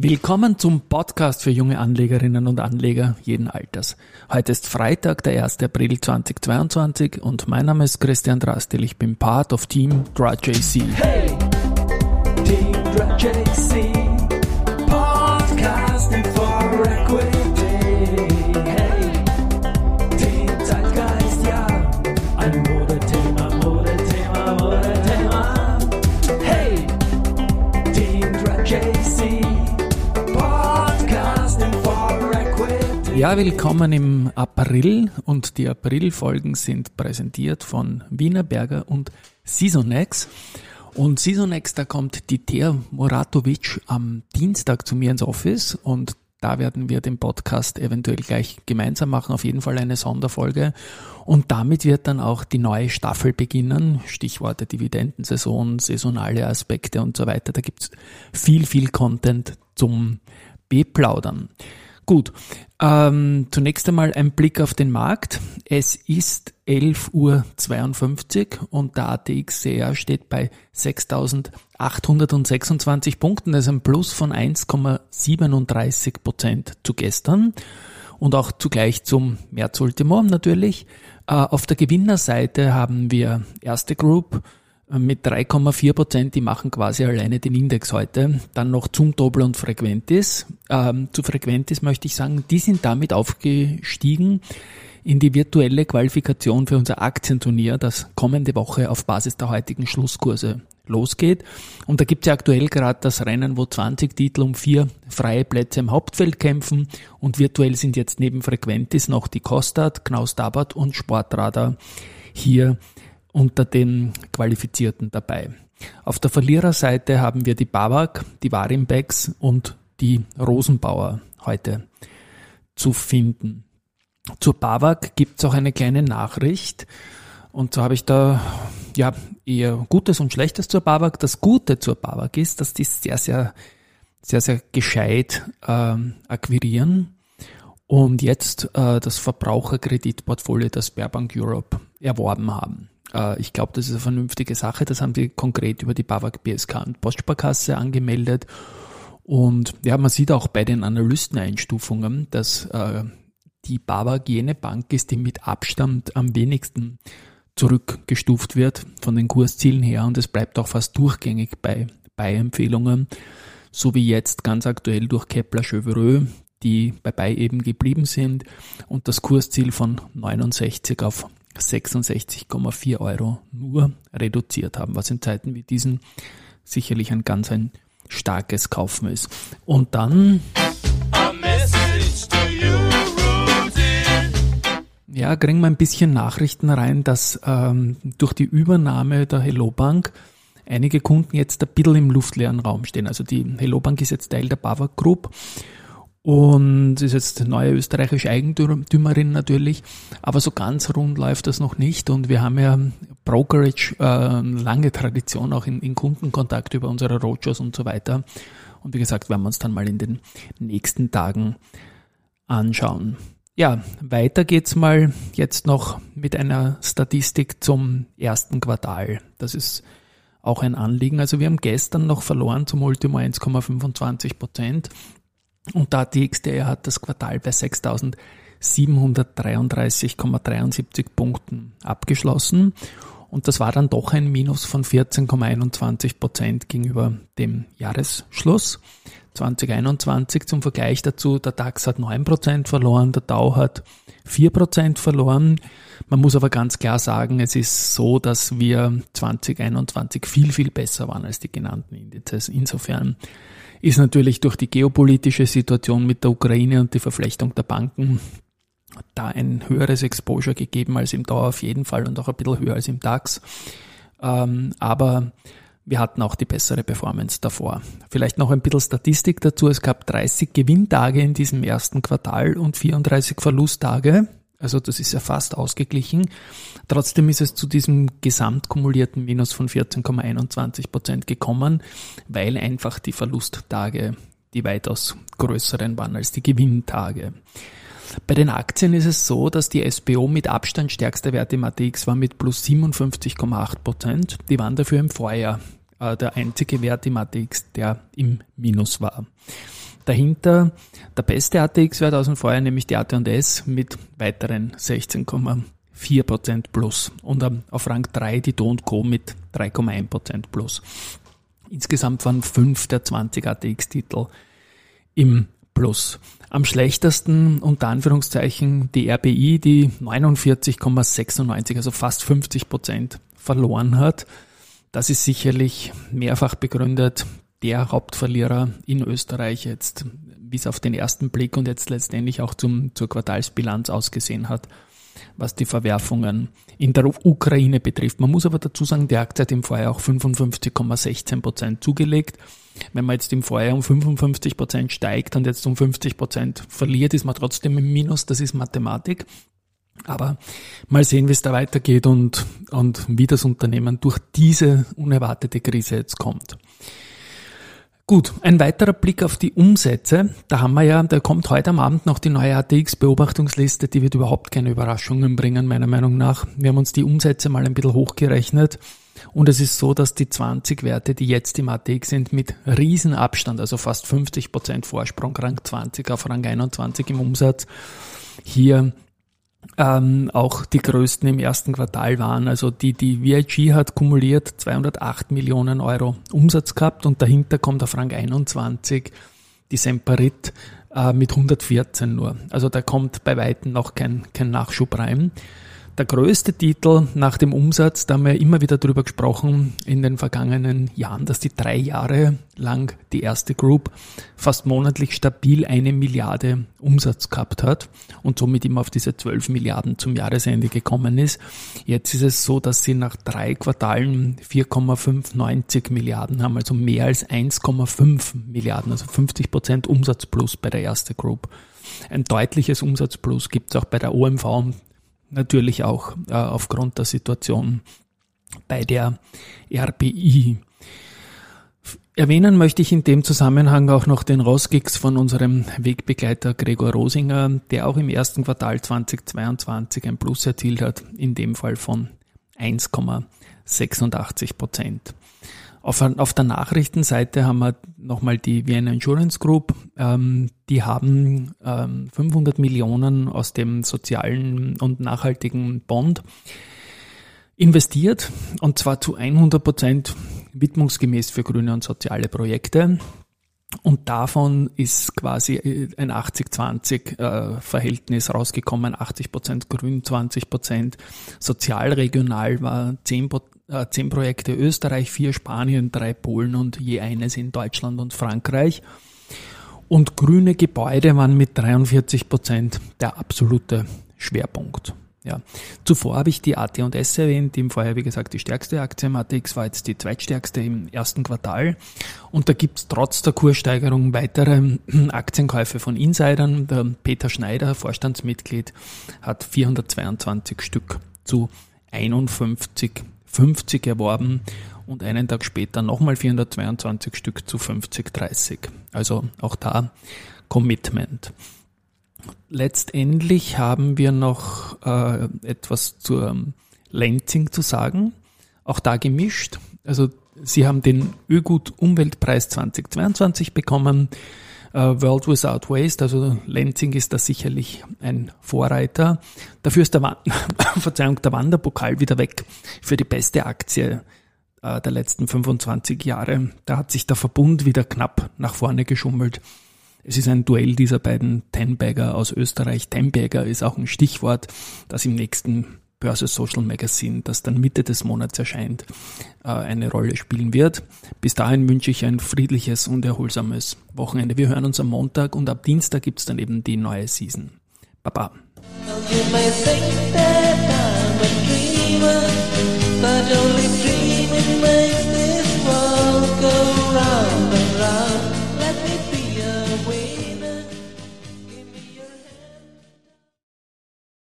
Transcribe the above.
Willkommen zum Podcast für junge Anlegerinnen und Anleger jeden Alters. Heute ist Freitag, der 1. April 2022 und mein Name ist Christian Drastil. Ich bin Part of Team DraJC. Hey, Team DraJC, Ja, willkommen im April und die Aprilfolgen sind präsentiert von Wiener Berger und Seasonex. Und Seasonex, da kommt die Thea Moratovic am Dienstag zu mir ins Office und da werden wir den Podcast eventuell gleich gemeinsam machen, auf jeden Fall eine Sonderfolge. Und damit wird dann auch die neue Staffel beginnen. Stichworte Dividendensaison, saisonale Aspekte und so weiter. Da gibt's viel, viel Content zum Beplaudern. Gut, ähm, zunächst einmal ein Blick auf den Markt. Es ist 11.52 Uhr und der ATXCR steht bei 6.826 Punkten. Ist ein Plus von 1,37 Prozent zu gestern und auch zugleich zum März-Ultimo natürlich. Äh, auf der Gewinnerseite haben wir erste Group, mit 3,4 Prozent, die machen quasi alleine den Index heute. Dann noch zum Doppel und Frequentis. Ähm, zu Frequentis möchte ich sagen, die sind damit aufgestiegen in die virtuelle Qualifikation für unser Aktienturnier, das kommende Woche auf Basis der heutigen Schlusskurse losgeht. Und da gibt es ja aktuell gerade das Rennen, wo 20 Titel um vier freie Plätze im Hauptfeld kämpfen. Und virtuell sind jetzt neben Frequentis noch die Kostat, Knaus Dabat und Sportradar hier unter den Qualifizierten dabei. Auf der Verliererseite haben wir die Bawak, die Warimbex und die Rosenbauer heute zu finden. Zur Bawak gibt es auch eine kleine Nachricht. Und so habe ich da ja eher Gutes und Schlechtes zur Bawak. Das Gute zur Bawak ist, dass die sehr, sehr, sehr, sehr gescheit ähm, akquirieren und jetzt äh, das Verbraucherkreditportfolio der Sperrbank Europe erworben haben. Äh, ich glaube, das ist eine vernünftige Sache. Das haben sie konkret über die BAWAG BSK und Postsparkasse angemeldet. Und ja, man sieht auch bei den Analysteneinstufungen, dass äh, die BAWAG jene Bank ist, die mit Abstand am wenigsten zurückgestuft wird von den Kurszielen her und es bleibt auch fast durchgängig bei, bei Empfehlungen, so wie jetzt ganz aktuell durch Kepler Chevreux, die bei bei eben geblieben sind und das Kursziel von 69 auf 66,4 Euro nur reduziert haben, was in Zeiten wie diesen sicherlich ein ganz ein starkes Kaufen ist. Und dann ja, kriegen wir ein bisschen Nachrichten rein, dass ähm, durch die Übernahme der Hello Bank einige Kunden jetzt ein bisschen im luftleeren Raum stehen. Also die Hello Bank ist jetzt Teil der Bava Group und ist jetzt neue österreichische Eigentümerin natürlich, aber so ganz rund läuft das noch nicht und wir haben ja Brokerage äh, lange Tradition auch in, in Kundenkontakt über unsere Roadshows und so weiter und wie gesagt werden wir uns dann mal in den nächsten Tagen anschauen. Ja, weiter geht's mal jetzt noch mit einer Statistik zum ersten Quartal. Das ist auch ein Anliegen. Also wir haben gestern noch verloren zum Ultimo 1,25 Prozent. Und der DXDR hat das Quartal bei 6.733,73 Punkten abgeschlossen. Und das war dann doch ein Minus von 14,21 Prozent gegenüber dem Jahresschluss 2021. Zum Vergleich dazu, der DAX hat 9 Prozent verloren, der Dow hat 4 Prozent verloren. Man muss aber ganz klar sagen, es ist so, dass wir 2021 viel, viel besser waren als die genannten Indizes. Insofern ist natürlich durch die geopolitische Situation mit der Ukraine und die Verflechtung der Banken da ein höheres Exposure gegeben als im Dauer auf jeden Fall und auch ein bisschen höher als im DAX. Ähm, aber wir hatten auch die bessere Performance davor. Vielleicht noch ein bisschen Statistik dazu. Es gab 30 Gewinntage in diesem ersten Quartal und 34 Verlusttage. Also das ist ja fast ausgeglichen. Trotzdem ist es zu diesem gesamtkumulierten Minus von 14,21 Prozent gekommen, weil einfach die Verlusttage die weitaus größeren waren als die Gewinntage. Bei den Aktien ist es so, dass die SBO mit Abstand stärkste Wert im ATX war mit plus 57,8 Prozent. Die waren dafür im Vorjahr äh, der einzige Wert im ATX, der im Minus war. Dahinter der beste aus dem Vorjahr, nämlich die AT&S mit weiteren 16,4% plus. Und auf Rang 3 die Do Co. mit 3,1% plus. Insgesamt waren fünf der 20 ATX-Titel im Plus. Am schlechtesten unter Anführungszeichen die RBI, die 49,96, also fast 50 Prozent verloren hat. Das ist sicherlich mehrfach begründet der Hauptverlierer in Österreich jetzt, wie es auf den ersten Blick und jetzt letztendlich auch zum, zur Quartalsbilanz ausgesehen hat, was die Verwerfungen in der Ukraine betrifft. Man muss aber dazu sagen, die Aktie hat im Vorjahr auch 55,16 Prozent zugelegt. Wenn man jetzt im Vorjahr um 55 Prozent steigt und jetzt um 50 Prozent verliert, ist man trotzdem im Minus. Das ist Mathematik. Aber mal sehen, wie es da weitergeht und, und wie das Unternehmen durch diese unerwartete Krise jetzt kommt. Gut, ein weiterer Blick auf die Umsätze. Da haben wir ja, da kommt heute am Abend noch die neue ATX-Beobachtungsliste, die wird überhaupt keine Überraschungen bringen, meiner Meinung nach. Wir haben uns die Umsätze mal ein bisschen hochgerechnet. Und es ist so, dass die 20 Werte, die jetzt im ATX sind, mit Riesenabstand, also fast 50 Prozent Vorsprung, Rang 20 auf Rang 21 im Umsatz, hier ähm, auch die größten im ersten Quartal waren. Also die, die VIG hat kumuliert 208 Millionen Euro Umsatz gehabt und dahinter kommt auf Rang 21 die Semperit äh, mit 114 nur. Also da kommt bei Weitem noch kein, kein Nachschub rein der größte Titel nach dem Umsatz, da haben wir immer wieder darüber gesprochen in den vergangenen Jahren, dass die drei Jahre lang die erste Group fast monatlich stabil eine Milliarde Umsatz gehabt hat und somit immer auf diese 12 Milliarden zum Jahresende gekommen ist. Jetzt ist es so, dass sie nach drei Quartalen 4,590 Milliarden haben, also mehr als 1,5 Milliarden, also 50 Prozent Umsatzplus bei der erste Group. Ein deutliches Umsatzplus gibt es auch bei der OMV natürlich auch äh, aufgrund der Situation bei der RBI. Erwähnen möchte ich in dem Zusammenhang auch noch den Rosgix von unserem Wegbegleiter Gregor Rosinger, der auch im ersten Quartal 2022 ein Plus erzielt hat, in dem Fall von 1,86 Prozent. Auf, auf der Nachrichtenseite haben wir nochmal die Vienna Insurance Group. Ähm, die haben ähm, 500 Millionen aus dem sozialen und nachhaltigen Bond investiert und zwar zu 100 Prozent widmungsgemäß für grüne und soziale Projekte. Und davon ist quasi äh, ein 80-20 äh, rausgekommen. 80 Prozent grün, 20 Prozent sozial, regional war 10 äh, zehn Projekte Österreich, vier Spanien, drei Polen und je eines in Deutschland und Frankreich. Und grüne Gebäude waren mit 43 Prozent der absolute Schwerpunkt. Ja. Zuvor habe ich die AT&S erwähnt, die im Vorjahr, wie gesagt, die stärkste Aktie. ATX war jetzt die zweitstärkste im ersten Quartal. Und da gibt es trotz der Kurssteigerung weitere Aktienkäufe von Insidern. Der Peter Schneider, Vorstandsmitglied, hat 422 Stück zu 51 50 erworben und einen Tag später nochmal 422 Stück zu 50,30. Also auch da Commitment. Letztendlich haben wir noch äh, etwas zur Lenzing zu sagen. Auch da gemischt. Also Sie haben den Ögut Umweltpreis 2022 bekommen. Uh, World Without Waste, also Lenzing ist da sicherlich ein Vorreiter. Dafür ist der, Verzeihung, der Wanderpokal wieder weg für die beste Aktie uh, der letzten 25 Jahre. Da hat sich der Verbund wieder knapp nach vorne geschummelt. Es ist ein Duell dieser beiden Tenbagger aus Österreich. Tenbagger ist auch ein Stichwort, das im nächsten Börse Social Magazine, das dann Mitte des Monats erscheint, äh, eine Rolle spielen wird. Bis dahin wünsche ich ein friedliches und erholsames Wochenende. Wir hören uns am Montag und ab Dienstag gibt es dann eben die neue Season. Baba. Well,